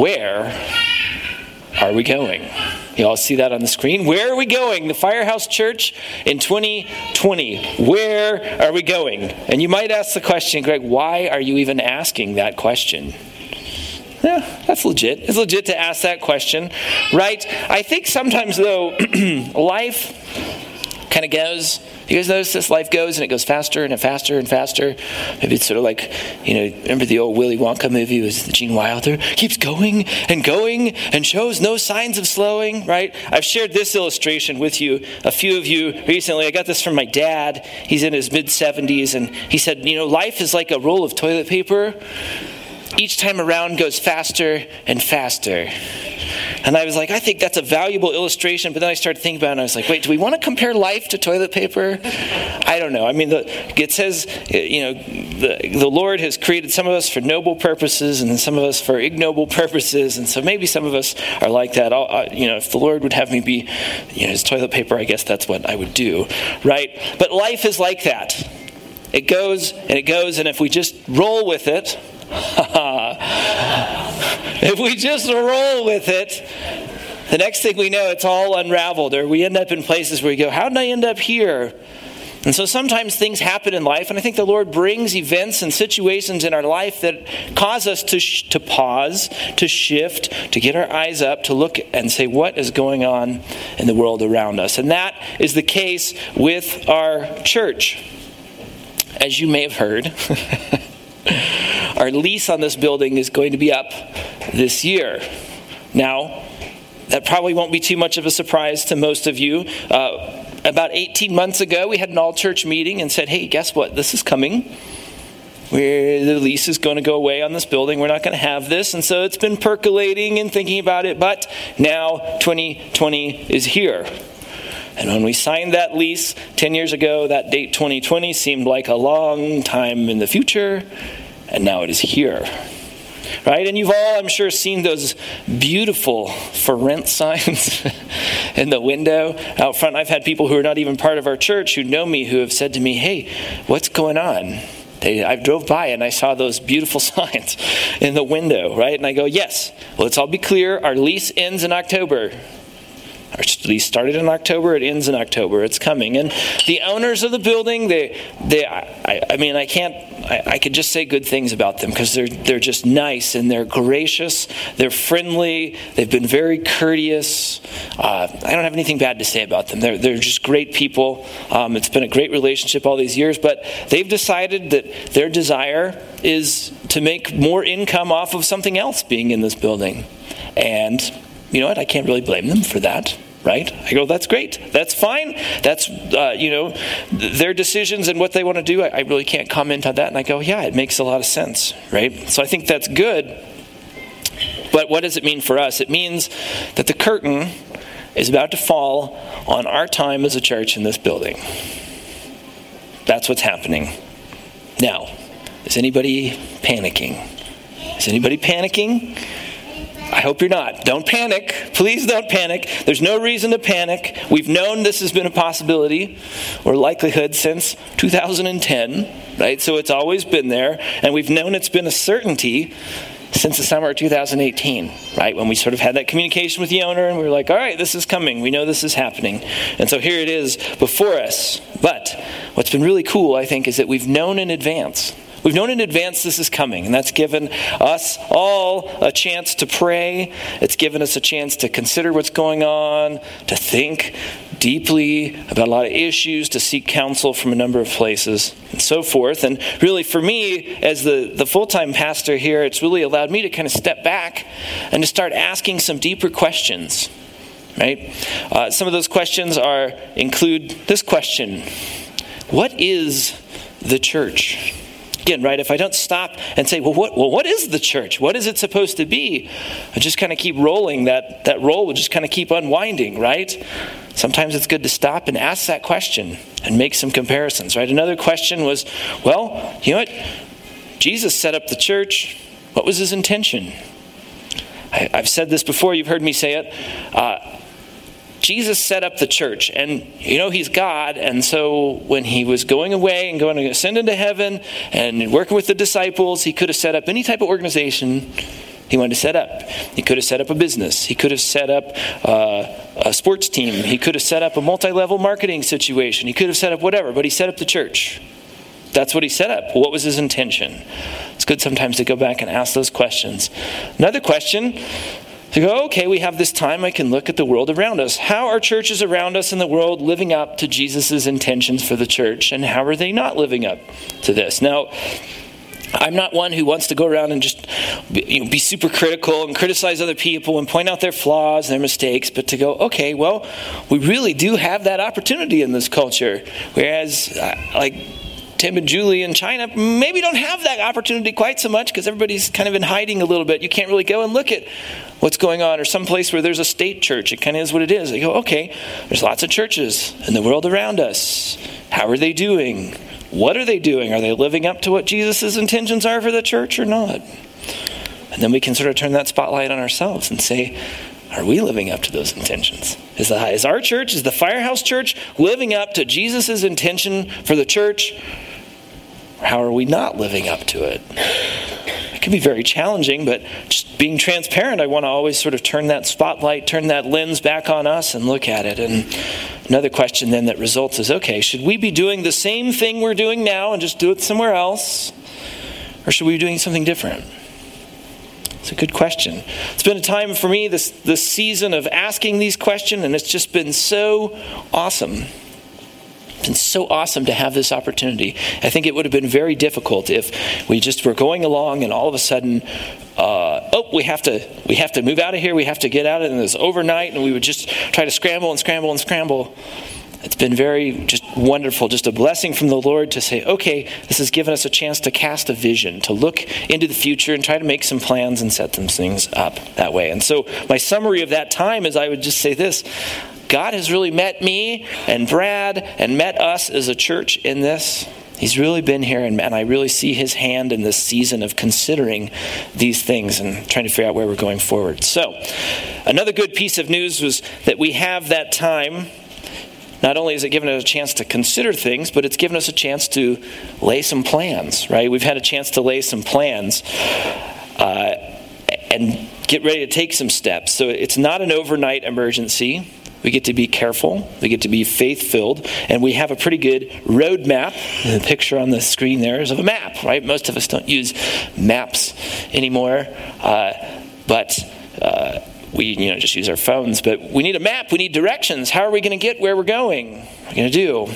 where are we going? You all see that on the screen? Where are we going? The Firehouse Church in 2020. Where are we going? And you might ask the question, Greg, why are you even asking that question? Yeah, that's legit. It's legit to ask that question, right? I think sometimes, though, life kind of goes you guys notice this? Life goes and it goes faster and faster and faster. Maybe it's sort of like, you know, remember the old Willy Wonka movie with Gene Wilder? Keeps going and going and shows no signs of slowing, right? I've shared this illustration with you, a few of you recently. I got this from my dad. He's in his mid 70s, and he said, you know, life is like a roll of toilet paper. Each time around goes faster and faster. And I was like, I think that's a valuable illustration. But then I started thinking about it, and I was like, wait, do we want to compare life to toilet paper? I don't know. I mean, the, it says, you know, the, the Lord has created some of us for noble purposes and some of us for ignoble purposes. And so maybe some of us are like that. I, you know, if the Lord would have me be, you know, his toilet paper, I guess that's what I would do, right? But life is like that. It goes and it goes, and if we just roll with it, if we just roll with it, the next thing we know, it's all unraveled, or we end up in places where we go, How did I end up here? And so sometimes things happen in life, and I think the Lord brings events and situations in our life that cause us to, sh- to pause, to shift, to get our eyes up, to look and say, What is going on in the world around us? And that is the case with our church. As you may have heard, our lease on this building is going to be up this year. Now, that probably won't be too much of a surprise to most of you. Uh, about 18 months ago, we had an all church meeting and said, hey, guess what? This is coming. The lease is going to go away on this building. We're not going to have this. And so it's been percolating and thinking about it. But now 2020 is here. And when we signed that lease 10 years ago, that date 2020 seemed like a long time in the future, and now it is here. Right? And you've all, I'm sure, seen those beautiful for rent signs in the window out front. I've had people who are not even part of our church who know me who have said to me, Hey, what's going on? They, I drove by and I saw those beautiful signs in the window, right? And I go, Yes, let's all be clear. Our lease ends in October. Our lease started in October. It ends in October. It's coming, and the owners of the building, they, they, I, I mean, I can't, I, I could just say good things about them because they're they're just nice and they're gracious. They're friendly. They've been very courteous. Uh, I don't have anything bad to say about them. They're they're just great people. Um, it's been a great relationship all these years, but they've decided that their desire is to make more income off of something else being in this building, and you know what? I can't really blame them for that right? I go, that's great. That's fine. That's, uh, you know, their decisions and what they want to do. I, I, really can't comment on that. And I go, yeah, it makes a lot of sense, right? So I think that's good. But what does it mean for us? It means that the curtain is about to fall on our time as a church in this building. That's what's happening. Now, is anybody panicking? Is anybody panicking? I hope you're not. Don't panic. Please don't panic. There's no reason to panic. We've known this has been a possibility or likelihood since 2010, right? So it's always been there. And we've known it's been a certainty since the summer of 2018, right? When we sort of had that communication with the owner and we were like, all right, this is coming. We know this is happening. And so here it is before us. But what's been really cool, I think, is that we've known in advance We've known in advance this is coming, and that's given us all a chance to pray. It's given us a chance to consider what's going on, to think deeply about a lot of issues, to seek counsel from a number of places, and so forth. And really, for me, as the, the full time pastor here, it's really allowed me to kind of step back and to start asking some deeper questions. Right? Uh, some of those questions are include this question What is the church? Again, right, if I don't stop and say, well, what, well, what is the church? What is it supposed to be? I just kind of keep rolling, that, that roll will just kind of keep unwinding, right? Sometimes it's good to stop and ask that question and make some comparisons, right? Another question was, well, you know what? Jesus set up the church. What was his intention? I, have said this before, you've heard me say it. Uh, Jesus set up the church, and you know, he's God, and so when he was going away and going to ascend into heaven and working with the disciples, he could have set up any type of organization he wanted to set up. He could have set up a business. He could have set up uh, a sports team. He could have set up a multi level marketing situation. He could have set up whatever, but he set up the church. That's what he set up. What was his intention? It's good sometimes to go back and ask those questions. Another question to go, okay, we have this time, I can look at the world around us. How are churches around us in the world living up to Jesus' intentions for the church, and how are they not living up to this? Now, I'm not one who wants to go around and just be, you know, be, super critical and criticize other people and point out their flaws and their mistakes, but to go, okay, well, we really do have that opportunity in this culture. Whereas, like, Tim and Julie in China maybe don't have that opportunity quite so much because everybody's kind of in hiding a little bit. You can't really go and look at what's going on, or some place where there's a state church. It kind of is what it is. They go, okay, there's lots of churches in the world around us. How are they doing? What are they doing? Are they living up to what Jesus' intentions are for the church or not? And then we can sort of turn that spotlight on ourselves and say, are we living up to those intentions? Is, the, is our church, is the Firehouse Church living up to Jesus' intention for the church? How are we not living up to it? It can be very challenging, but just being transparent, I want to always sort of turn that spotlight, turn that lens back on us and look at it. And another question then that results is okay, should we be doing the same thing we're doing now and just do it somewhere else? Or should we be doing something different? It's a good question. It's been a time for me this, this season of asking these questions, and it's just been so awesome been so awesome to have this opportunity. I think it would have been very difficult if we just were going along and all of a sudden, uh, oh, we have to we have to move out of here. We have to get out of it this overnight, and we would just try to scramble and scramble and scramble. It's been very just wonderful, just a blessing from the Lord to say, okay, this has given us a chance to cast a vision, to look into the future and try to make some plans and set some things up that way. And so, my summary of that time is I would just say this God has really met me and Brad and met us as a church in this. He's really been here, and, and I really see his hand in this season of considering these things and trying to figure out where we're going forward. So, another good piece of news was that we have that time. Not only has it given us a chance to consider things, but it's given us a chance to lay some plans, right? We've had a chance to lay some plans uh, and get ready to take some steps. So, it's not an overnight emergency. We get to be careful. We get to be faith filled. And we have a pretty good roadmap. The picture on the screen there is of a map, right? Most of us don't use maps anymore. Uh, but. Uh, we you know just use our phones but we need a map we need directions how are we going to get where we're going what are we going to do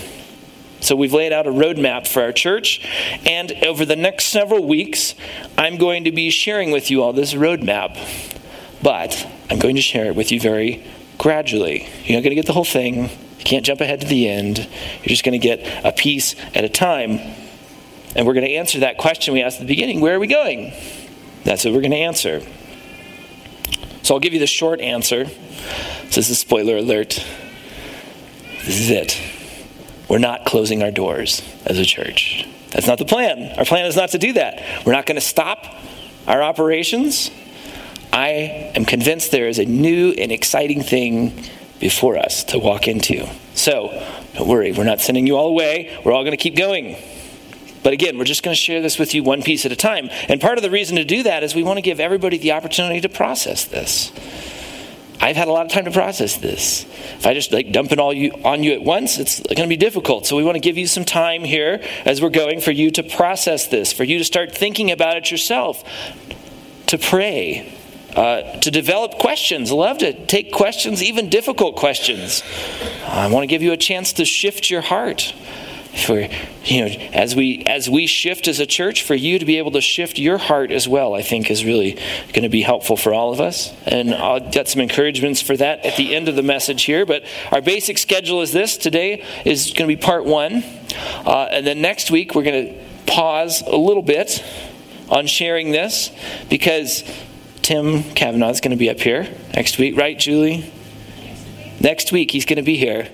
so we've laid out a roadmap for our church and over the next several weeks i'm going to be sharing with you all this roadmap but i'm going to share it with you very gradually. You're not going to get the whole thing. You can't jump ahead to the end. You're just going to get a piece at a time. And we're going to answer that question we asked at the beginning where are we going? That's what we're going to answer. So I'll give you the short answer. This is a spoiler alert. This is it. We're not closing our doors as a church. That's not the plan. Our plan is not to do that. We're not going to stop our operations. I am convinced there is a new and exciting thing before us to walk into. So, don't worry, we're not sending you all away. We're all going to keep going. But again, we're just going to share this with you one piece at a time. And part of the reason to do that is we want to give everybody the opportunity to process this. I've had a lot of time to process this. If I just like dump it all you, on you at once, it's going to be difficult. So we want to give you some time here as we're going for you to process this, for you to start thinking about it yourself, to pray, uh, to develop questions. Love to take questions, even difficult questions. I want to give you a chance to shift your heart. For you know, as we as we shift as a church, for you to be able to shift your heart as well, I think is really going to be helpful for all of us. And I'll get some encouragements for that at the end of the message here. But our basic schedule is this: today is going to be part one, uh, and then next week we're going to pause a little bit on sharing this because Tim Kavanaugh is going to be up here next week, right, Julie? Next week, he's going to be here.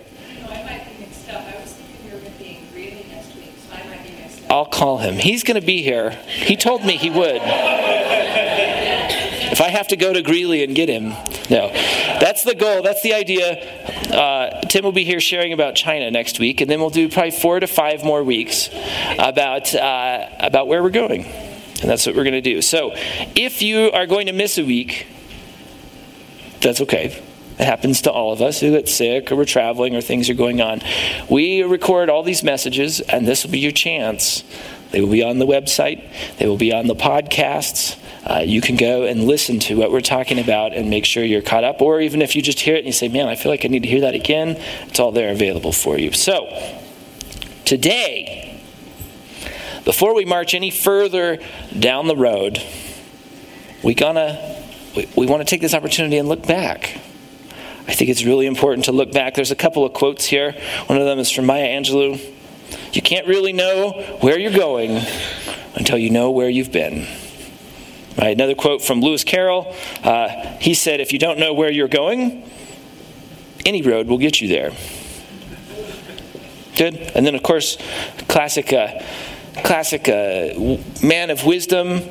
I'll call him. He's going to be here. He told me he would. if I have to go to Greeley and get him, no. That's the goal. That's the idea. Uh, Tim will be here sharing about China next week, and then we'll do probably four to five more weeks about uh, about where we're going And that's what we're going to do. So if you are going to miss a week, that's okay. It happens to all of us who get sick or we're traveling or things are going on. We record all these messages, and this will be your chance. They will be on the website, they will be on the podcasts. Uh, you can go and listen to what we're talking about and make sure you're caught up. Or even if you just hear it and you say, man, I feel like I need to hear that again, it's all there available for you. So, today, before we march any further down the road, we gonna we, we want to take this opportunity and look back. I think it's really important to look back. There's a couple of quotes here. One of them is from Maya Angelou. You can't really know where you're going until you know where you've been. Right, another quote from Lewis Carroll. Uh, he said, If you don't know where you're going, any road will get you there. Good. And then, of course, classic, uh, classic uh, man of wisdom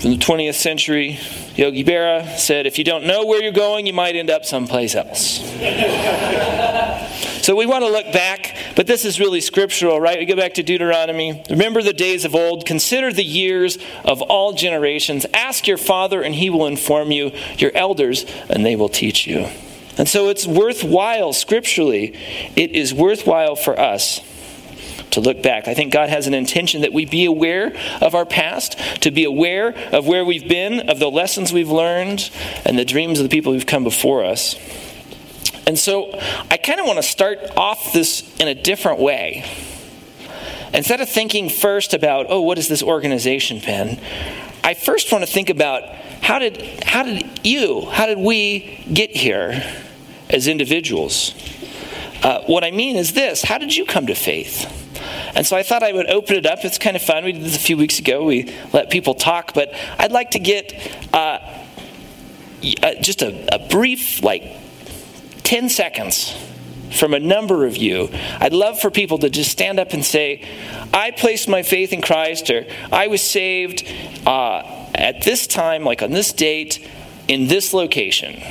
from the 20th century, Yogi Berra said, If you don't know where you're going, you might end up someplace else. so we want to look back, but this is really scriptural, right? We go back to Deuteronomy. Remember the days of old, consider the years of all generations. Ask your father, and he will inform you, your elders, and they will teach you. And so it's worthwhile, scripturally, it is worthwhile for us to look back. I think God has an intention that we be aware of our past, to be aware of where we've been, of the lessons we've learned, and the dreams of the people who've come before us. And so I kind of want to start off this in a different way. Instead of thinking first about, oh, what is this organization been? I first want to think about how did, how did you, how did we get here as individuals? Uh, what I mean is this how did you come to faith? And so I thought I would open it up. It's kind of fun. We did this a few weeks ago. We let people talk, but I'd like to get uh, uh, just a, a brief, like 10 seconds from a number of you. I'd love for people to just stand up and say, I placed my faith in Christ, or I was saved uh, at this time, like on this date, in this location.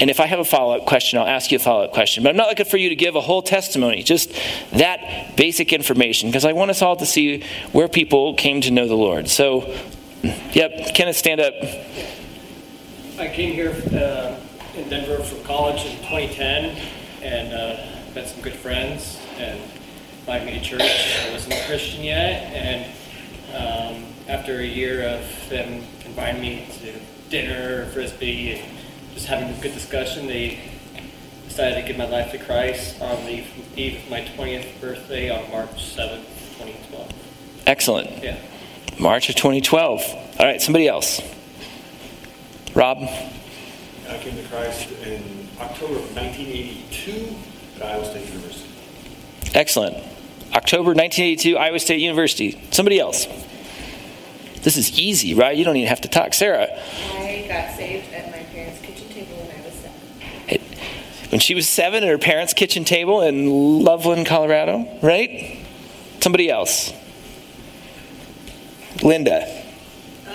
And if I have a follow up question, I'll ask you a follow up question. But I'm not looking for you to give a whole testimony, just that basic information, because I want us all to see where people came to know the Lord. So, yep, Kenneth, stand up. I came here uh, in Denver from college in 2010 and uh, met some good friends and invited me to church. I wasn't a Christian yet, and um, after a year of them inviting me to dinner, frisbee, and just having a good discussion. They decided to give my life to Christ on the eve of my 20th birthday on March 7th, 2012. Excellent. Yeah. March of 2012. All right, somebody else. Rob? I came to Christ in October of 1982 at Iowa State University. Excellent. October 1982, Iowa State University. Somebody else. This is easy, right? You don't even have to talk. Sarah. I got saved at my parents' kitchen table when I was seven. When she was seven at her parents' kitchen table in Loveland, Colorado, right? Somebody else. Linda. Um,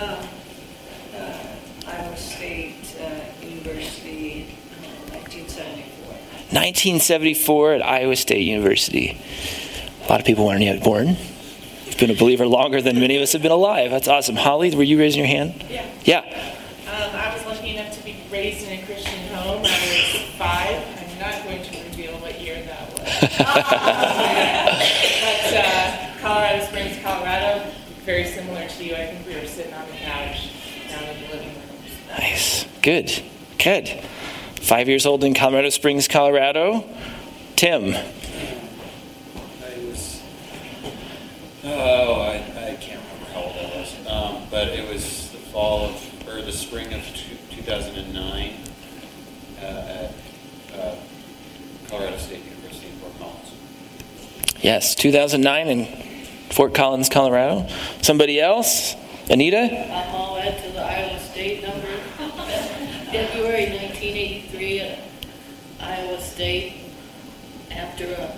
uh, Iowa State uh, University, uh, 1974. 1974 at Iowa State University. A lot of people weren't yet born. You've been a believer longer than many of us have been alive. That's awesome. Holly, were you raising your hand? Yeah. Yeah. Um, I was lucky enough to raised in a Christian home. I was five. I'm not going to reveal what year that was. but uh, Colorado Springs, Colorado, very similar to you. I think we were sitting on the couch down in the living room. Nice. Good. Good. Five years old in Colorado Springs, Colorado. Tim. I was, oh, I, I can't remember how old I was, um, but it was the fall of, or the spring of two, 2009 uh, at uh, Colorado State University in Fort Collins. Yes, 2009 in Fort Collins, Colorado. Somebody else? Anita? I'm all add to the Iowa State number. February 1983 at Iowa State, after a,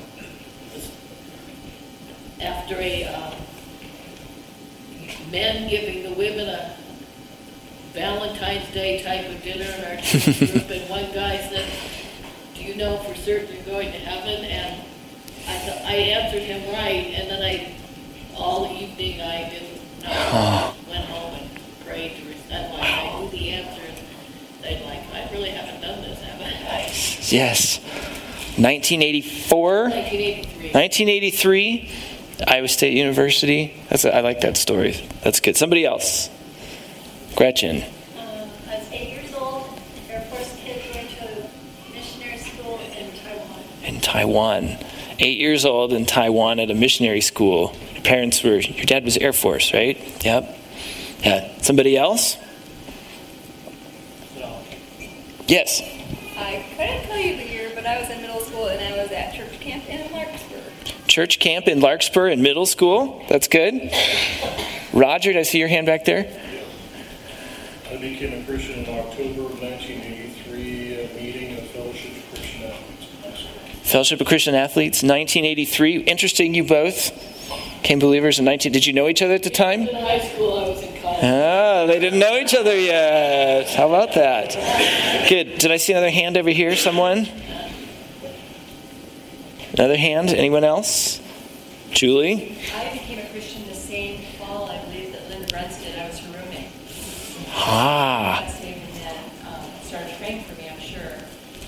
after a, um, men giving the women a Valentine's Day type of dinner in our group, and one guy said, do you know for certain you're going to heaven? And I, th- I answered him right, and then I, all evening, I didn't So I went home and prayed to recite like I knew the answer. They'd like, I really haven't done this, have I? Yes. 1984, 1983. 1983, Iowa State University. That's I like that story. That's good. Somebody else. Gretchen. Um, I was eight years old, Air Force kid going to missionary school in Taiwan. in Taiwan. Eight years old in Taiwan at a missionary school. Your parents were, your dad was Air Force, right? Yep. Yeah. Somebody else? Yes. I couldn't tell you the year, but I was in middle school and I was at church camp in Larkspur. Church camp in Larkspur in middle school. That's good. Roger, did I see your hand back there? I became a Christian in October of 1983, a meeting of Fellowship of Christian Athletes in high school. Fellowship of Christian Athletes, 1983. Interesting, you both came believers in 19. Did you know each other at the time? In high school, I was in college. Ah, they didn't know each other yet. How about that? Good. Did I see another hand over here? Someone? Another hand? Anyone else? Julie? I became a Christian the same fall, I believe, that Linda Brentz did. I was her roommate. Ah, God saved and then um, started praying for me, I'm sure.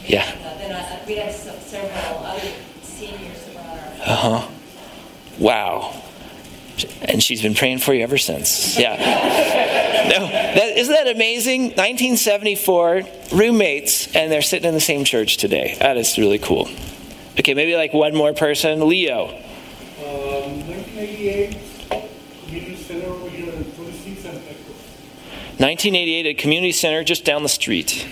Yeah. And, uh, then I, we had se- several other seniors that were on our. uh huh. Wow. And she's been praying for you ever since. Yeah. No, that, isn't that amazing? 1974, roommates, and they're sitting in the same church today. That is really cool. Okay, maybe like one more person. Leo. Um, 1988, community center over here in 26 and Echo. 1988 at Community Center just down the street.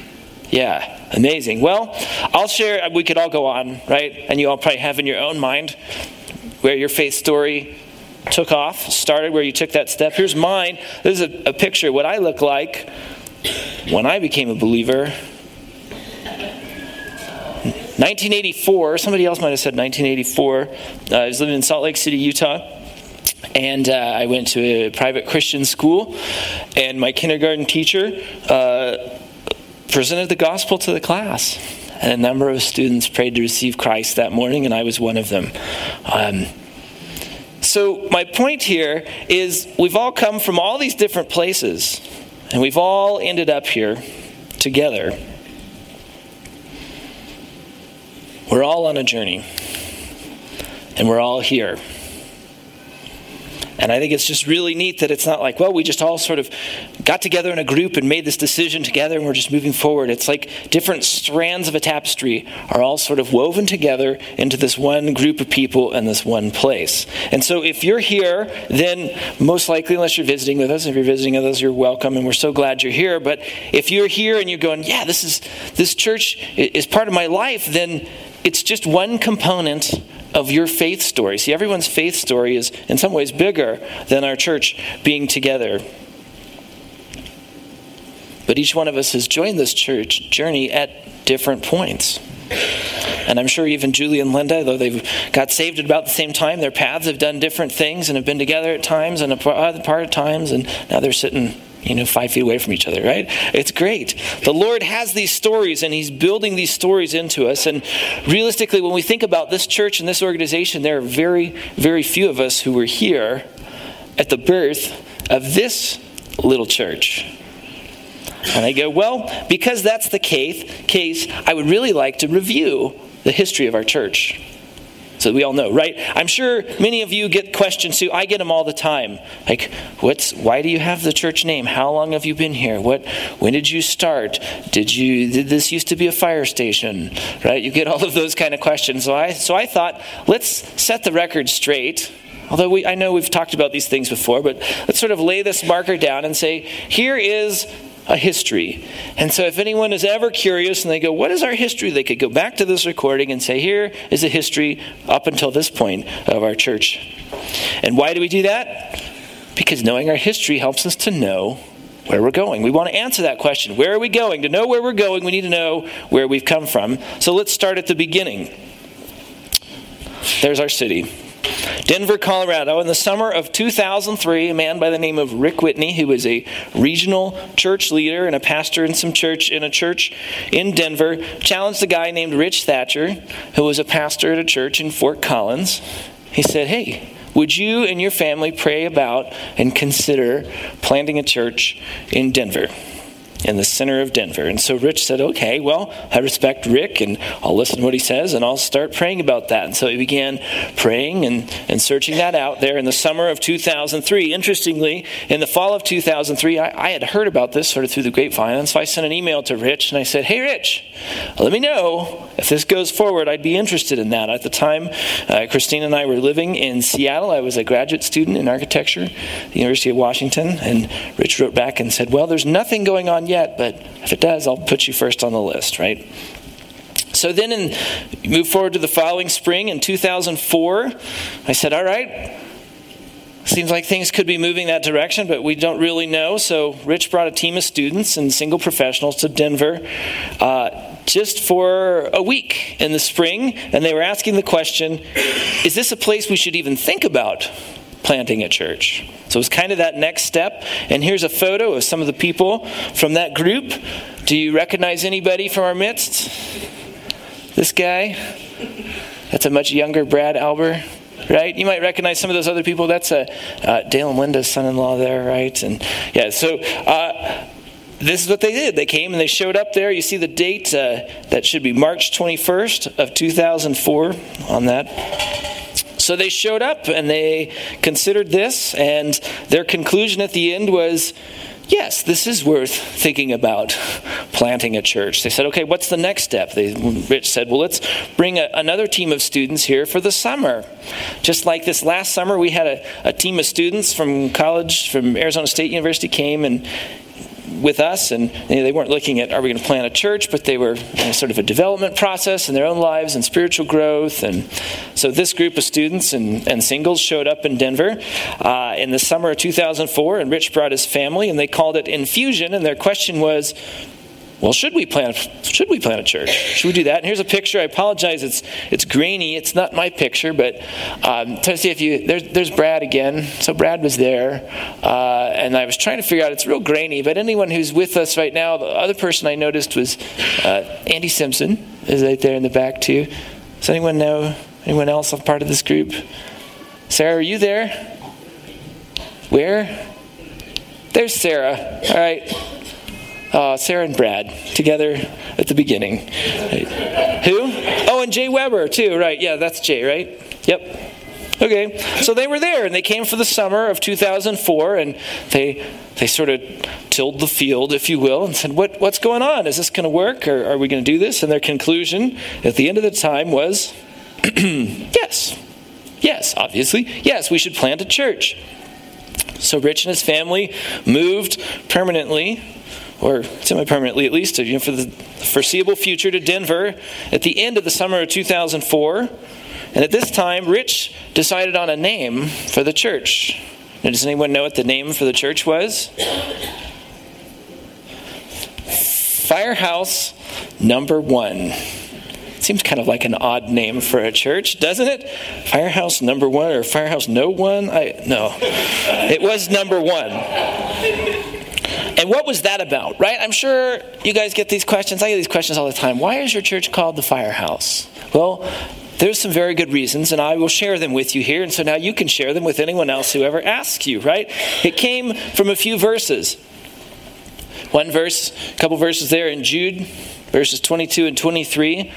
Yeah, amazing. Well, I'll share, we could all go on, right? And you all probably have in your own mind where your faith story took off, started, where you took that step. Here's mine. This is a, a picture of what I look like when I became a believer. 1984, somebody else might have said 1984. Uh, I was living in Salt Lake City, Utah. And uh, I went to a private Christian school, and my kindergarten teacher uh, presented the gospel to the class. And a number of students prayed to receive Christ that morning, and I was one of them. Um, so, my point here is we've all come from all these different places, and we've all ended up here together. We're all on a journey, and we're all here. And I think it's just really neat that it's not like, well, we just all sort of got together in a group and made this decision together and we're just moving forward. It's like different strands of a tapestry are all sort of woven together into this one group of people in this one place. And so if you're here, then most likely, unless you're visiting with us, if you're visiting with us, you're welcome and we're so glad you're here. But if you're here and you're going, yeah, this is this church is part of my life, then it's just one component of your faith story. See, everyone's faith story is in some ways bigger than our church being together. But each one of us has joined this church journey at different points. And I'm sure even Julie and Linda, though they've got saved at about the same time, their paths have done different things and have been together at times and apart at times, and now they're sitting you know, five feet away from each other, right? It's great. The Lord has these stories and He's building these stories into us. And realistically, when we think about this church and this organization, there are very, very few of us who were here at the birth of this little church. And I go, well, because that's the case, case, I would really like to review the history of our church so we all know, right? I'm sure many of you get questions too. I get them all the time. Like, what's why do you have the church name? How long have you been here? What when did you start? Did you did this used to be a fire station? Right? You get all of those kind of questions. So I so I thought, let's set the record straight. Although we, I know we've talked about these things before, but let's sort of lay this marker down and say, here is a history. And so, if anyone is ever curious and they go, What is our history? they could go back to this recording and say, Here is a history up until this point of our church. And why do we do that? Because knowing our history helps us to know where we're going. We want to answer that question. Where are we going? To know where we're going, we need to know where we've come from. So, let's start at the beginning. There's our city. Denver, Colorado. In the summer of 2003, a man by the name of Rick Whitney, who was a regional church leader and a pastor in some church in a church in Denver, challenged a guy named Rich Thatcher, who was a pastor at a church in Fort Collins. He said, "Hey, would you and your family pray about and consider planting a church in Denver? In the center of Denver. And so Rich said, okay, well, I respect Rick and I'll listen to what he says and I'll start praying about that. And so he began praying and, and searching that out there in the summer of 2003. Interestingly, in the fall of 2003, I, I had heard about this sort of through the grapevine. And so I sent an email to Rich and I said, hey, Rich, let me know if this goes forward. I'd be interested in that. At the time, uh, Christine and I were living in Seattle. I was a graduate student in architecture at the University of Washington. And Rich wrote back and said, well, there's nothing going on yet, but if it does, I'll put you first on the list, right? So then, in, move forward to the following spring in 2004, I said, all right, seems like things could be moving that direction, but we don't really know. So Rich brought a team of students and single professionals to Denver uh, just for a week in the spring, and they were asking the question is this a place we should even think about planting a church. So it's kind of that next step. And here's a photo of some of the people from that group. Do you recognize anybody from our midst? This guy? That's a much younger Brad Alber, right? You might recognize some of those other people. That's a uh, Dale and Linda's son-in-law there, right? And yeah, so uh, this is what they did. They came and they showed up there. You see the date uh, that should be March 21st of 2004 on that. So they showed up and they considered this, and their conclusion at the end was yes, this is worth thinking about planting a church. They said, okay, what's the next step? They, Rich said, well, let's bring a, another team of students here for the summer. Just like this last summer, we had a, a team of students from college, from Arizona State University, came and with us, and you know, they weren't looking at are we going to plant a church, but they were sort of a development process in their own lives and spiritual growth. And so this group of students and, and singles showed up in Denver uh, in the summer of 2004, and Rich brought his family, and they called it Infusion. And their question was, well, should we plant? Should we plant a church? Should we do that? And here's a picture. I apologize. It's it's grainy. It's not my picture, but um, to see if you there's there's Brad again. So Brad was there, uh, and I was trying to figure out. It's real grainy, but anyone who's with us right now, the other person I noticed was uh, Andy Simpson is right there in the back too. Does anyone know anyone else a part of this group? Sarah, are you there? Where? There's Sarah. All right uh, Sarah and Brad together at the beginning. Who? Oh, and Jay Weber, too, right. Yeah, that's Jay, right? Yep. Okay, so they were there and they came for the summer of 2004 and they they sort of tilled the field, if you will, and said, what, What's going on? Is this going to work or are we going to do this? And their conclusion at the end of the time was yes. Yes, obviously. Yes, we should plant a church. So Rich and his family moved permanently or semi-permanently at least, you know, for the foreseeable future to Denver at the end of the summer of 2004. And at this time, Rich decided on a name for the church. Now, does anyone know what the name for the church was? Firehouse Number One. Seems kind of like an odd name for a church, doesn't it? Firehouse Number One or Firehouse No One? I no, it was Number One. And what was that about, right? I'm sure you guys get these questions. I get these questions all the time. Why is your church called the Firehouse? Well, there's some very good reasons, and I will share them with you here. And so now you can share them with anyone else who ever asks you, right? It came from a few verses. One verse, a couple verses there in Jude, verses 22 and 23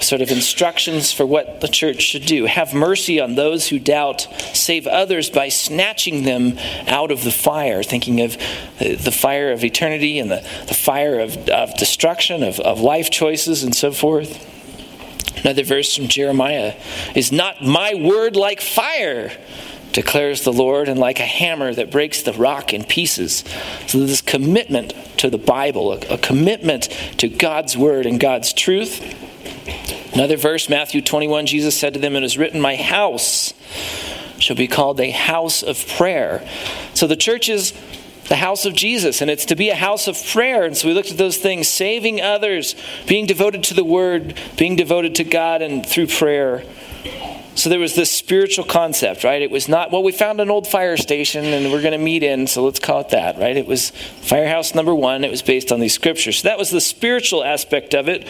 sort of instructions for what the church should do. Have mercy on those who doubt, save others by snatching them out of the fire, thinking of uh, the fire of eternity and the, the fire of, of destruction, of, of life choices, and so forth. Another verse from Jeremiah is not my word like fire, declares the Lord, and like a hammer that breaks the rock in pieces. So, this commitment to the Bible, a, a commitment to God's word and God's truth Another verse, Matthew 21, Jesus said to them, It is written, My house shall be called a house of prayer. So the church is the house of Jesus, and it's to be a house of prayer. And so we looked at those things saving others, being devoted to the word, being devoted to God, and through prayer. So there was this spiritual concept, right? It was not, well, we found an old fire station and we're going to meet in, so let's call it that, right? It was firehouse number one. It was based on these scriptures. So that was the spiritual aspect of it.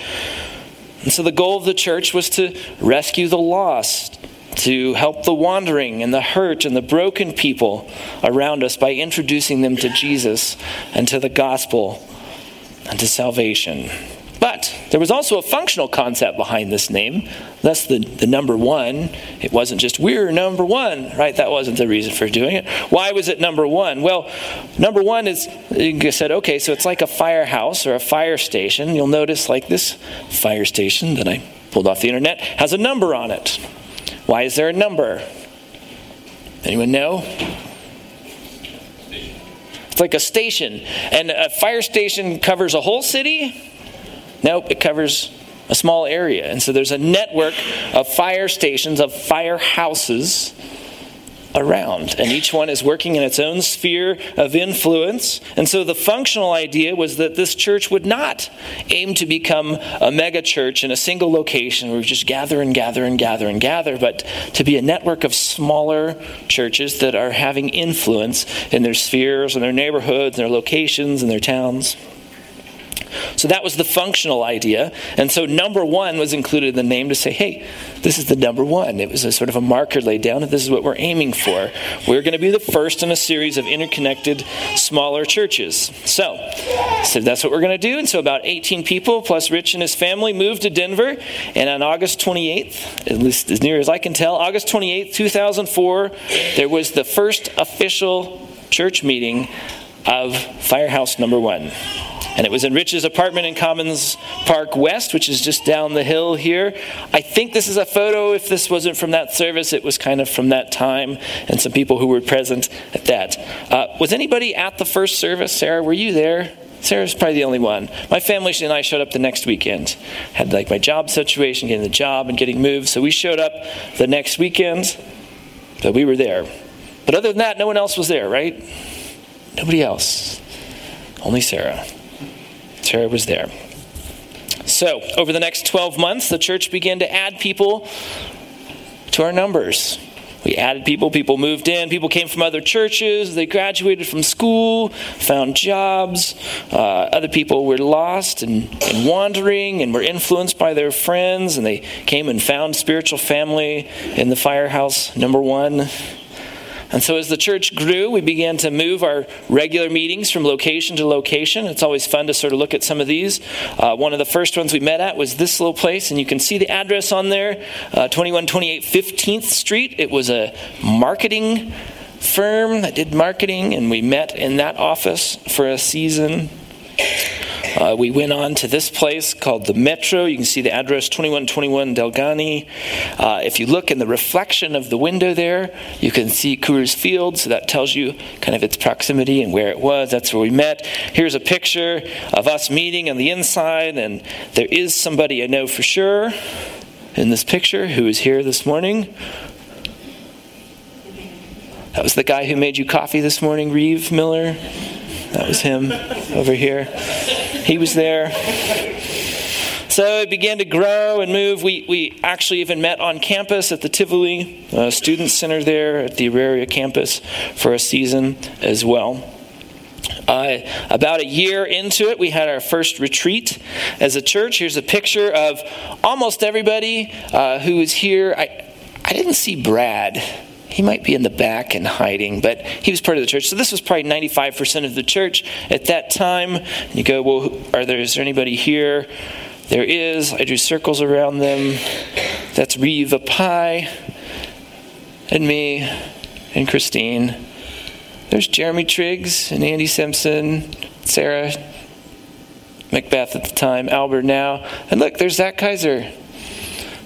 And so the goal of the church was to rescue the lost, to help the wandering and the hurt and the broken people around us by introducing them to Jesus and to the gospel and to salvation. But there was also a functional concept behind this name. That's the, the number one. It wasn't just, we're number one, right? That wasn't the reason for doing it. Why was it number one? Well, number one is, you said, okay, so it's like a firehouse or a fire station. You'll notice, like this fire station that I pulled off the internet has a number on it. Why is there a number? Anyone know? It's like a station. And a fire station covers a whole city? Nope, it covers a small area. And so there's a network of fire stations, of firehouses around. And each one is working in its own sphere of influence. And so the functional idea was that this church would not aim to become a mega church in a single location where we just gather and gather and gather and gather, but to be a network of smaller churches that are having influence in their spheres and their neighborhoods and their locations and their towns. So that was the functional idea. And so number one was included in the name to say, hey, this is the number one. It was a sort of a marker laid down, and this is what we're aiming for. We're going to be the first in a series of interconnected smaller churches. So, so that's what we're going to do. And so about 18 people, plus Rich and his family, moved to Denver. And on August 28th, at least as near as I can tell, August 28th, 2004, there was the first official church meeting of Firehouse number one. And it was in Rich's apartment in Commons Park West, which is just down the hill here. I think this is a photo. If this wasn't from that service, it was kind of from that time and some people who were present at that. Uh, was anybody at the first service? Sarah, were you there? Sarah's probably the only one. My family and I showed up the next weekend. Had like my job situation, getting the job and getting moved. So we showed up the next weekend, but we were there. But other than that, no one else was there, right? Nobody else. Only Sarah. Sarah was there. So, over the next 12 months, the church began to add people to our numbers. We added people, people moved in, people came from other churches, they graduated from school, found jobs. Uh, other people were lost and, and wandering and were influenced by their friends, and they came and found spiritual family in the firehouse number one. And so, as the church grew, we began to move our regular meetings from location to location. It's always fun to sort of look at some of these. Uh, one of the first ones we met at was this little place, and you can see the address on there uh, 2128 15th Street. It was a marketing firm that did marketing, and we met in that office for a season. Uh, we went on to this place called the Metro. You can see the address 2121 Delgany. Uh, if you look in the reflection of the window there, you can see Coors Field, so that tells you kind of its proximity and where it was. That's where we met. Here's a picture of us meeting on the inside, and there is somebody I know for sure in this picture who is here this morning. That was the guy who made you coffee this morning, Reeve Miller. That was him over here. He was there. So it began to grow and move. We, we actually even met on campus at the Tivoli uh, Student Center there at the Auraria campus for a season as well. Uh, about a year into it, we had our first retreat as a church. Here's a picture of almost everybody uh, who was here. I, I didn't see Brad he might be in the back and hiding, but he was part of the church. So this was probably 95% of the church at that time. You go, well, are there, is there anybody here? There is. I drew circles around them. That's Reva Pie and me and Christine. There's Jeremy Triggs and Andy Simpson, Sarah Macbeth at the time, Albert now. And look, there's Zach Kaiser.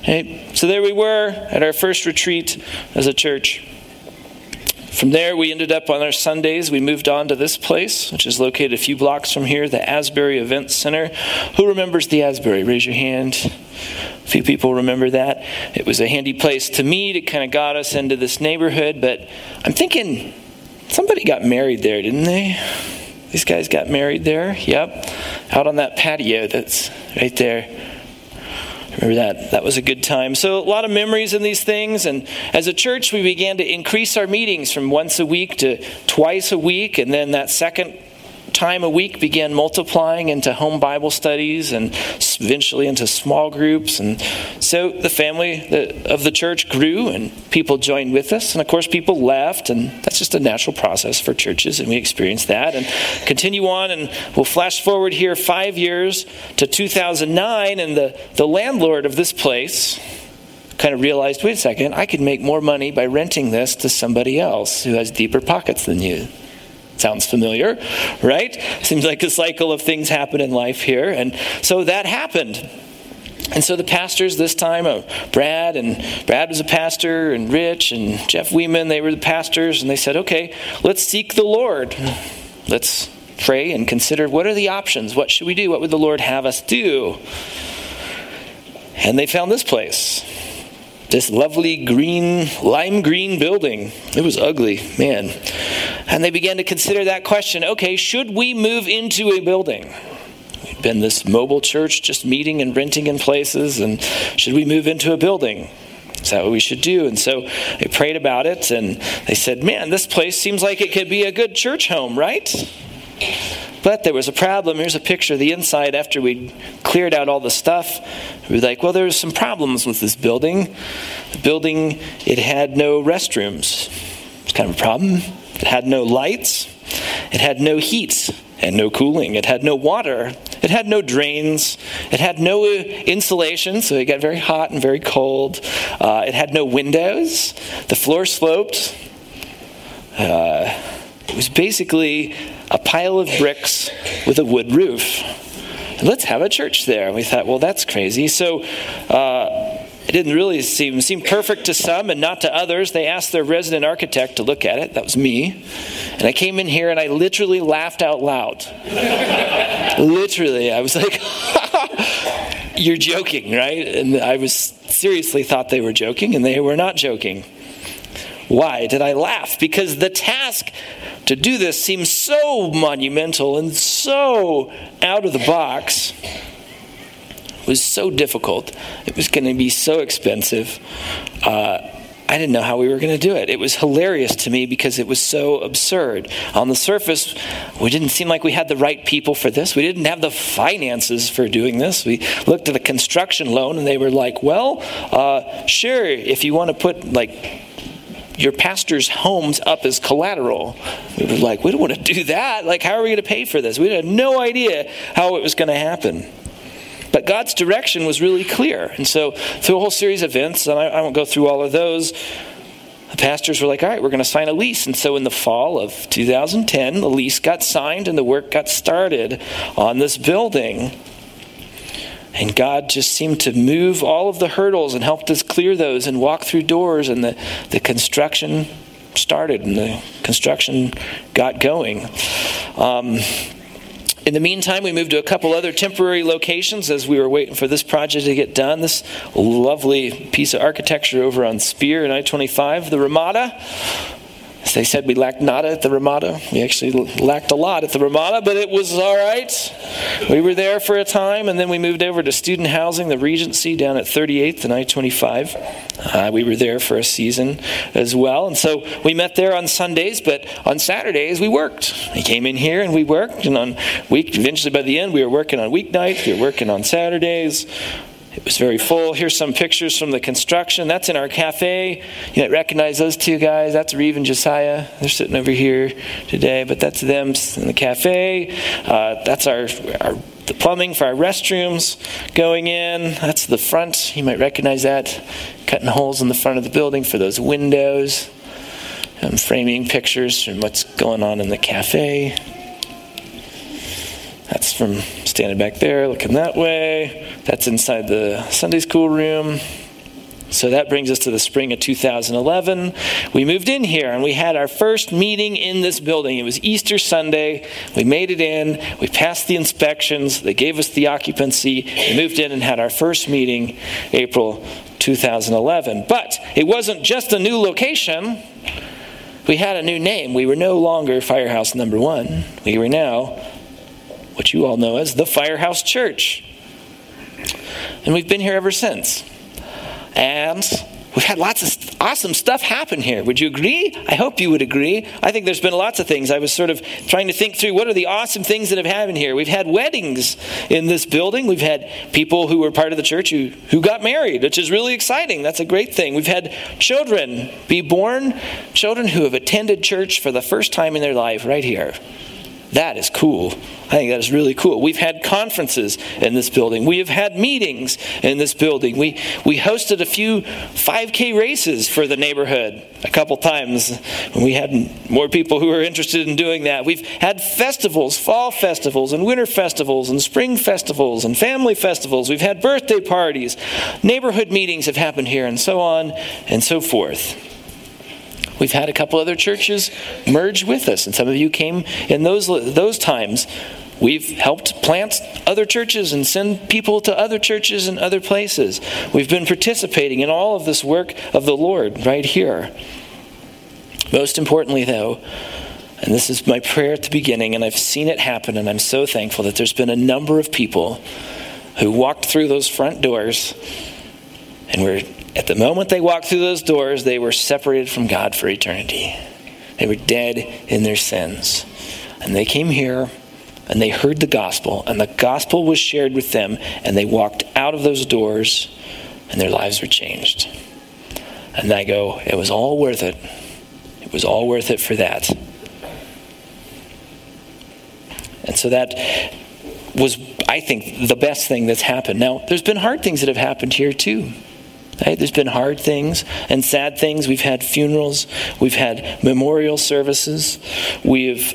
Okay, so there we were at our first retreat as a church. From there, we ended up on our Sundays. We moved on to this place, which is located a few blocks from here, the Asbury Event Center. Who remembers the Asbury? Raise your hand. A few people remember that. It was a handy place to meet. It kind of got us into this neighborhood. But I'm thinking somebody got married there, didn't they? These guys got married there. Yep. Out on that patio that's right there. Remember that? That was a good time. So, a lot of memories in these things. And as a church, we began to increase our meetings from once a week to twice a week. And then that second time a week began multiplying into home Bible studies and eventually into small groups. And so the family of the church grew and people joined with us. And of course, people left. And that's just a natural process for churches. And we experienced that and continue on. And we'll flash forward here five years to 2009. And the, the landlord of this place, kind of realized wait a second, I could make more money by renting this to somebody else who has deeper pockets than you. Sounds familiar, right? Seems like a cycle of things happen in life here. And so that happened. And so the pastors this time, uh, Brad and Brad was a pastor, and Rich and Jeff Weeman, they were the pastors, and they said, okay, let's seek the Lord. Let's pray and consider what are the options? What should we do? What would the Lord have us do? And they found this place this lovely green, lime green building. It was ugly, man. And they began to consider that question okay, should we move into a building? We've been this mobile church just meeting and renting in places, and should we move into a building? Is that what we should do? And so they prayed about it, and they said, man, this place seems like it could be a good church home, right? But there was a problem. Here's a picture of the inside after we cleared out all the stuff. We were like, well, there's some problems with this building. The building, it had no restrooms. It's kind of a problem. It had no lights. It had no heat and no cooling. It had no water. It had no drains. It had no insulation, so it got very hot and very cold. Uh, it had no windows. The floor sloped. Uh, it was basically a pile of bricks with a wood roof. let's have a church there. And we thought, well, that's crazy. So uh, it didn't really seem seem perfect to some and not to others. They asked their resident architect to look at it. That was me. And I came in here and I literally laughed out loud. literally, I was like, "You're joking, right?" And I was seriously thought they were joking, and they were not joking. Why did I laugh? Because the task to do this seems so monumental and so out of the box. Was so difficult. It was going to be so expensive. Uh, I didn't know how we were going to do it. It was hilarious to me because it was so absurd. On the surface, we didn't seem like we had the right people for this. We didn't have the finances for doing this. We looked at a construction loan and they were like, well, uh, sure, if you want to put like your pastor's homes up as collateral. We were like, we don't want to do that. Like, how are we going to pay for this? We had no idea how it was going to happen. But God's direction was really clear. And so, through a whole series of events, and I, I won't go through all of those, the pastors were like, all right, we're going to sign a lease. And so, in the fall of 2010, the lease got signed and the work got started on this building. And God just seemed to move all of the hurdles and helped us clear those and walk through doors, and the, the construction started and the construction got going. Um, in the meantime, we moved to a couple other temporary locations as we were waiting for this project to get done. This lovely piece of architecture over on Speer and I 25, the Ramada. They said, we lacked nada at the Ramada. We actually lacked a lot at the Ramada, but it was all right. We were there for a time, and then we moved over to student housing, the Regency, down at 38th and I 25. Uh, we were there for a season as well. And so we met there on Sundays, but on Saturdays we worked. We came in here and we worked, and on week, eventually by the end, we were working on weeknights, we were working on Saturdays. It was very full. Here's some pictures from the construction. That's in our cafe. You might recognize those two guys. That's Reeve and Josiah. They're sitting over here today, but that's them in the cafe. Uh, that's our, our the plumbing for our restrooms going in. That's the front. You might recognize that. Cutting holes in the front of the building for those windows. I'm framing pictures from what's going on in the cafe. That's from standing back there, looking that way. That's inside the Sunday school room. So that brings us to the spring of 2011. We moved in here and we had our first meeting in this building. It was Easter Sunday. We made it in. We passed the inspections. They gave us the occupancy. We moved in and had our first meeting April 2011. But it wasn't just a new location. We had a new name. We were no longer Firehouse Number One. We were now what you all know as the Firehouse Church. And we've been here ever since. And we've had lots of awesome stuff happen here. Would you agree? I hope you would agree. I think there's been lots of things. I was sort of trying to think through what are the awesome things that have happened here. We've had weddings in this building. We've had people who were part of the church who, who got married, which is really exciting. That's a great thing. We've had children be born, children who have attended church for the first time in their life right here. That is cool. I think that is really cool. We've had conferences in this building. We have had meetings in this building. We, we hosted a few 5K races for the neighborhood a couple times when we had more people who were interested in doing that. We've had festivals, fall festivals, and winter festivals, and spring festivals, and family festivals. We've had birthday parties. Neighborhood meetings have happened here, and so on and so forth. We've had a couple other churches merge with us, and some of you came in those, those times. We've helped plant other churches and send people to other churches and other places. We've been participating in all of this work of the Lord right here. Most importantly, though, and this is my prayer at the beginning, and I've seen it happen, and I'm so thankful that there's been a number of people who walked through those front doors and were at the moment they walked through those doors, they were separated from God for eternity. They were dead in their sins. And they came here and they heard the gospel, and the gospel was shared with them, and they walked out of those doors and their lives were changed. And I go, it was all worth it. It was all worth it for that. And so that was, I think, the best thing that's happened. Now, there's been hard things that have happened here too. Right? There's been hard things and sad things. We've had funerals. We've had memorial services. We've,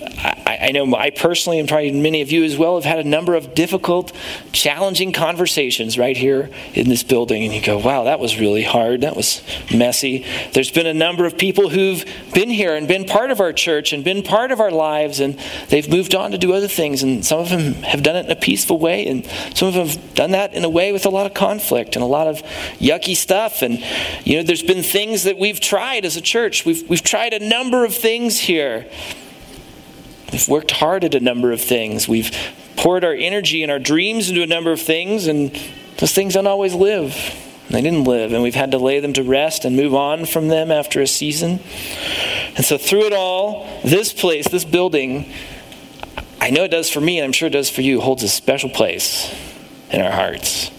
I, know I personally, and probably many of you as well, have had a number of difficult, challenging conversations right here in this building. And you go, wow, that was really hard. That was messy. There's been a number of people who've been here and been part of our church and been part of our lives, and they've moved on to do other things. And some of them have done it in a peaceful way, and some of them have done that in a way with a lot of conflict and a lot of yucky stuff. And, you know, there's been things that we've tried as a church. We've, we've tried a number of things here. We've worked hard at a number of things. We've poured our energy and our dreams into a number of things, and those things don't always live. They didn't live, and we've had to lay them to rest and move on from them after a season. And so, through it all, this place, this building, I know it does for me, and I'm sure it does for you, holds a special place in our hearts.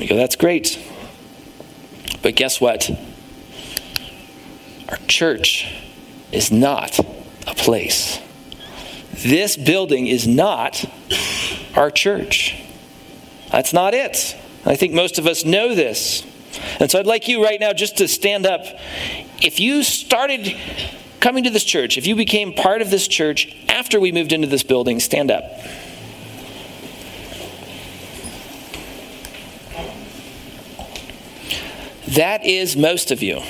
We go, that's great. But guess what? Our church is not a place. This building is not our church. That's not it. I think most of us know this. And so I'd like you right now just to stand up. If you started coming to this church, if you became part of this church after we moved into this building, stand up. That is most of you.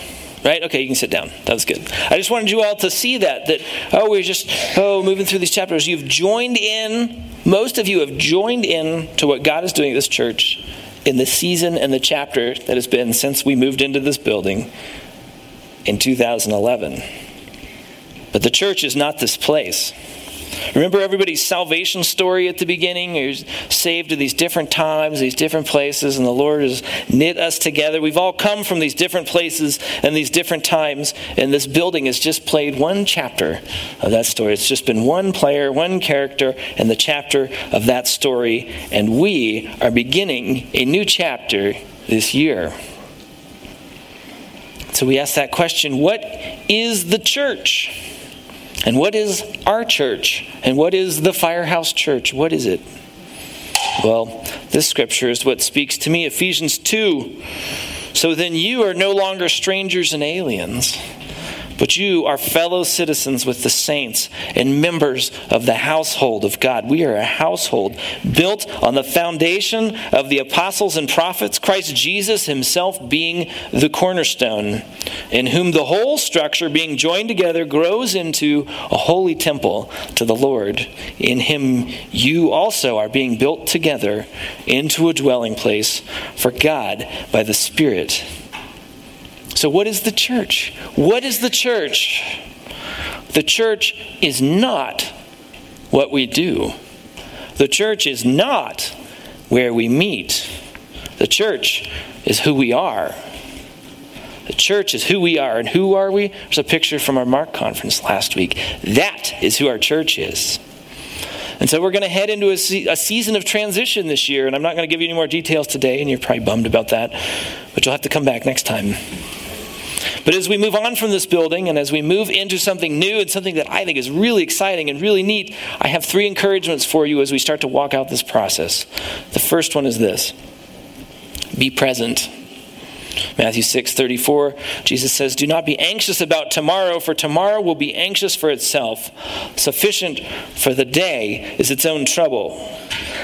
Right? Okay, you can sit down. That was good. I just wanted you all to see that. That, oh, we're just, oh, moving through these chapters. You've joined in, most of you have joined in to what God is doing at this church in the season and the chapter that has been since we moved into this building in 2011. But the church is not this place. Remember everybody's salvation story at the beginning? You're saved at these different times, these different places, and the Lord has knit us together. We've all come from these different places and these different times, and this building has just played one chapter of that story. It's just been one player, one character, and the chapter of that story, and we are beginning a new chapter this year. So we ask that question what is the church? And what is our church? And what is the Firehouse Church? What is it? Well, this scripture is what speaks to me Ephesians 2. So then you are no longer strangers and aliens but you are fellow citizens with the saints and members of the household of God. We are a household built on the foundation of the apostles and prophets, Christ Jesus himself being the cornerstone, in whom the whole structure, being joined together, grows into a holy temple to the Lord. In him you also are being built together into a dwelling place for God by the Spirit. So, what is the church? What is the church? The church is not what we do. The church is not where we meet. The church is who we are. The church is who we are. And who are we? There's a picture from our Mark conference last week. That is who our church is. And so we're going to head into a, se- a, season of transition this year. And I'm not going to give you any more details today, and you're probably bummed about that. But you'll have to come back next time. But as we move on from this building and as we move into something new and something that I think is really exciting and really neat, I have three encouragements for you as we start to walk out this process. The first one is this be present. Matthew 6 34, Jesus says, Do not be anxious about tomorrow, for tomorrow will be anxious for itself. Sufficient for the day is its own trouble.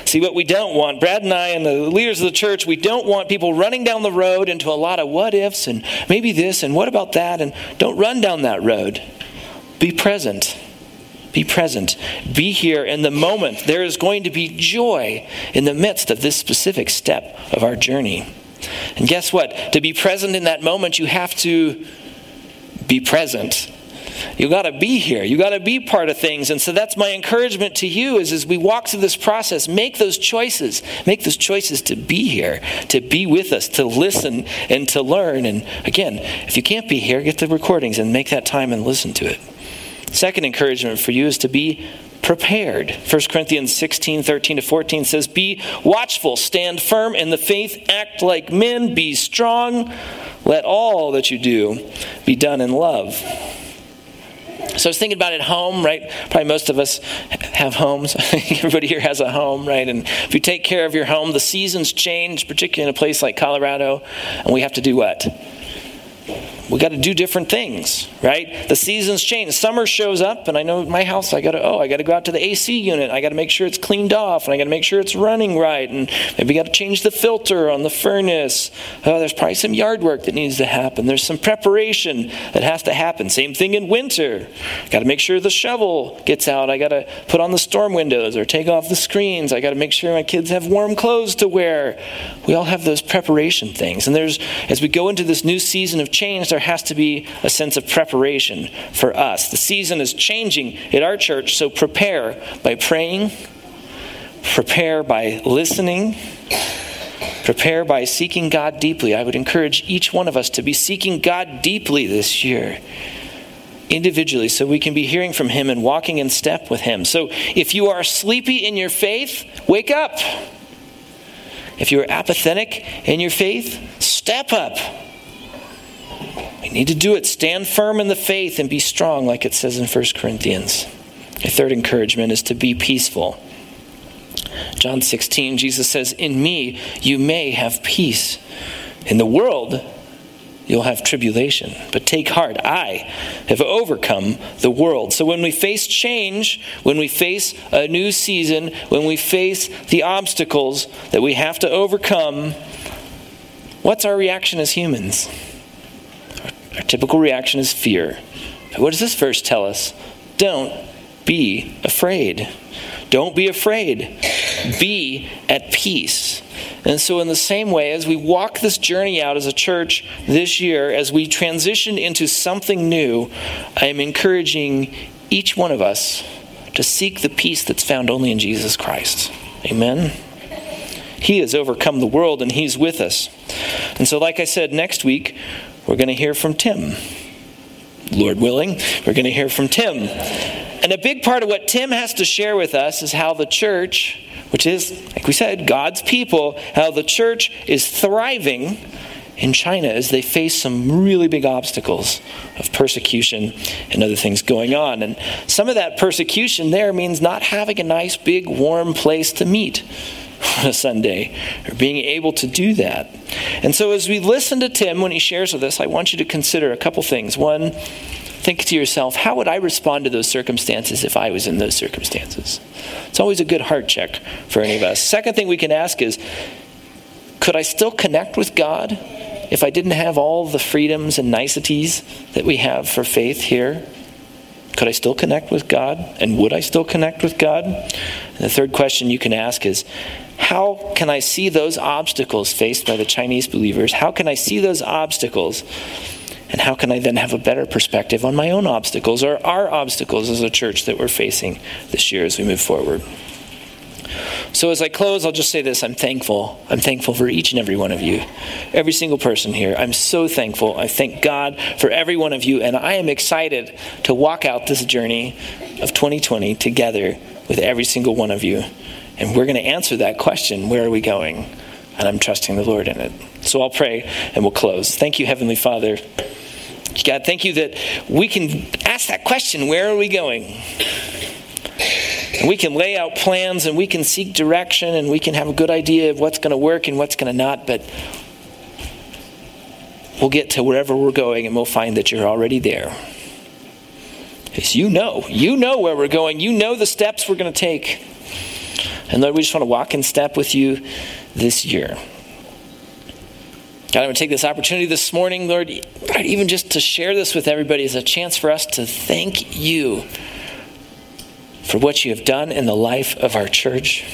See, what we don't want, Brad and I and the leaders of the church, we don't want people running down the road into a lot of what ifs and maybe this and what about that, and don't run down that road. Be present. Be present. Be here in the moment. There is going to be joy in the midst of this specific step of our journey. And guess what? To be present in that moment, you have to be present. You got to be here. You got to be part of things. And so that's my encouragement to you is as we walk through this process, make those choices. Make those choices to be here, to be with us, to listen and to learn. And again, if you can't be here, get the recordings and make that time and listen to it. Second encouragement for you is to be prepared. 1 Corinthians 16, 13 to 14 says, Be watchful, stand firm in the faith, act like men, be strong. Let all that you do be done in love. So I was thinking about it home, right? Probably most of us have homes. Everybody here has a home, right? And if you take care of your home, the seasons change, particularly in a place like Colorado, and we have to do what? We got to do different things, right? The seasons change. Summer shows up, and I know my house, I got to, oh, I got to go out to the AC unit. I got to make sure it's cleaned off, and I got to make sure it's running right, and maybe got to change the filter on the furnace. Oh, there's probably some yard work that needs to happen. There's some preparation that has to happen. Same thing in winter. Got to make sure the shovel gets out. I got to put on the storm windows or take off the screens. I got to make sure my kids have warm clothes to wear. We all have those preparation things. And there's, as we go into this new season of change, there has to be a sense of preparation for us. The season is changing at our church, so prepare by praying, prepare by listening, prepare by seeking God deeply. I would encourage each one of us to be seeking God deeply this year individually so we can be hearing from him and walking in step with him. So if you are sleepy in your faith, wake up. If you're apathetic in your faith, step up. We need to do it. Stand firm in the faith and be strong, like it says in 1 Corinthians. A third encouragement is to be peaceful. John 16, Jesus says, In me you may have peace. In the world, you'll have tribulation. But take heart, I have overcome the world. So when we face change, when we face a new season, when we face the obstacles that we have to overcome, what's our reaction as humans? Our typical reaction is fear. But what does this verse tell us? Don't be afraid. Don't be afraid. Be at peace. And so, in the same way, as we walk this journey out as a church this year, as we transition into something new, I am encouraging each one of us to seek the peace that's found only in Jesus Christ. Amen. He has overcome the world and He's with us. And so, like I said, next week we're going to hear from Tim. Lord willing, we're going to hear from Tim. And a big part of what Tim has to share with us is how the church, which is, like we said, God's people, how the church is thriving in China as they face some really big obstacles of persecution and other things going on. And some of that persecution there means not having a nice, big, warm place to meet on a Sunday, or being able to do that. And so, as we listen to Tim when he shares with us, I want you to consider a couple things. One, think to yourself, how would I respond to those circumstances if I was in those circumstances? It's always a good heart check for any of us. Second thing we can ask is, could I still connect with God if I didn't have all the freedoms and niceties that we have for faith here? Could I still connect with God? And would I still connect with God? And the third question you can ask is how can I see those obstacles faced by the Chinese believers? How can I see those obstacles? And how can I then have a better perspective on my own obstacles or our obstacles as a church that we're facing this year as we move forward? So as I close, I'll just say this I'm thankful. I'm thankful for each and every one of you, every single person here. I'm so thankful. I thank God for every one of you, and I am excited to walk out this journey of 2020 together with every single one of you. And we're going to answer that question where are we going? And I'm trusting the Lord in it. So I'll pray and we'll close. Thank you, Heavenly Father. God, thank you that we can ask that question where are we going? And we can lay out plans and we can seek direction and we can have a good idea of what's going to work and what's going to not, but we'll get to wherever we're going and we'll find that you're already there. Because you know, you know where we're going, you know the steps we're going to take. And Lord, we just want to walk in step with you this year. God, I'm going to take this opportunity this morning, Lord, even just to share this with everybody as a chance for us to thank you for what you have done in the life of our church.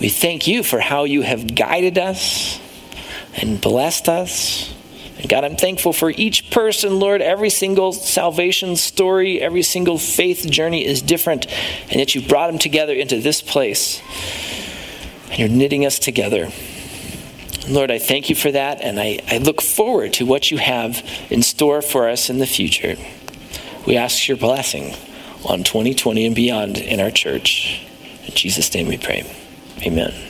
We thank you for how you have guided us and blessed us. And God, I'm thankful for each person, Lord. Every single salvation story, every single faith journey is different, and yet you brought them together into this place. And you're knitting us together. Lord, I thank you for that, and I, I look forward to what you have in store for us in the future. We ask your blessing on 2020 and beyond in our church. In Jesus' name we pray. Amen.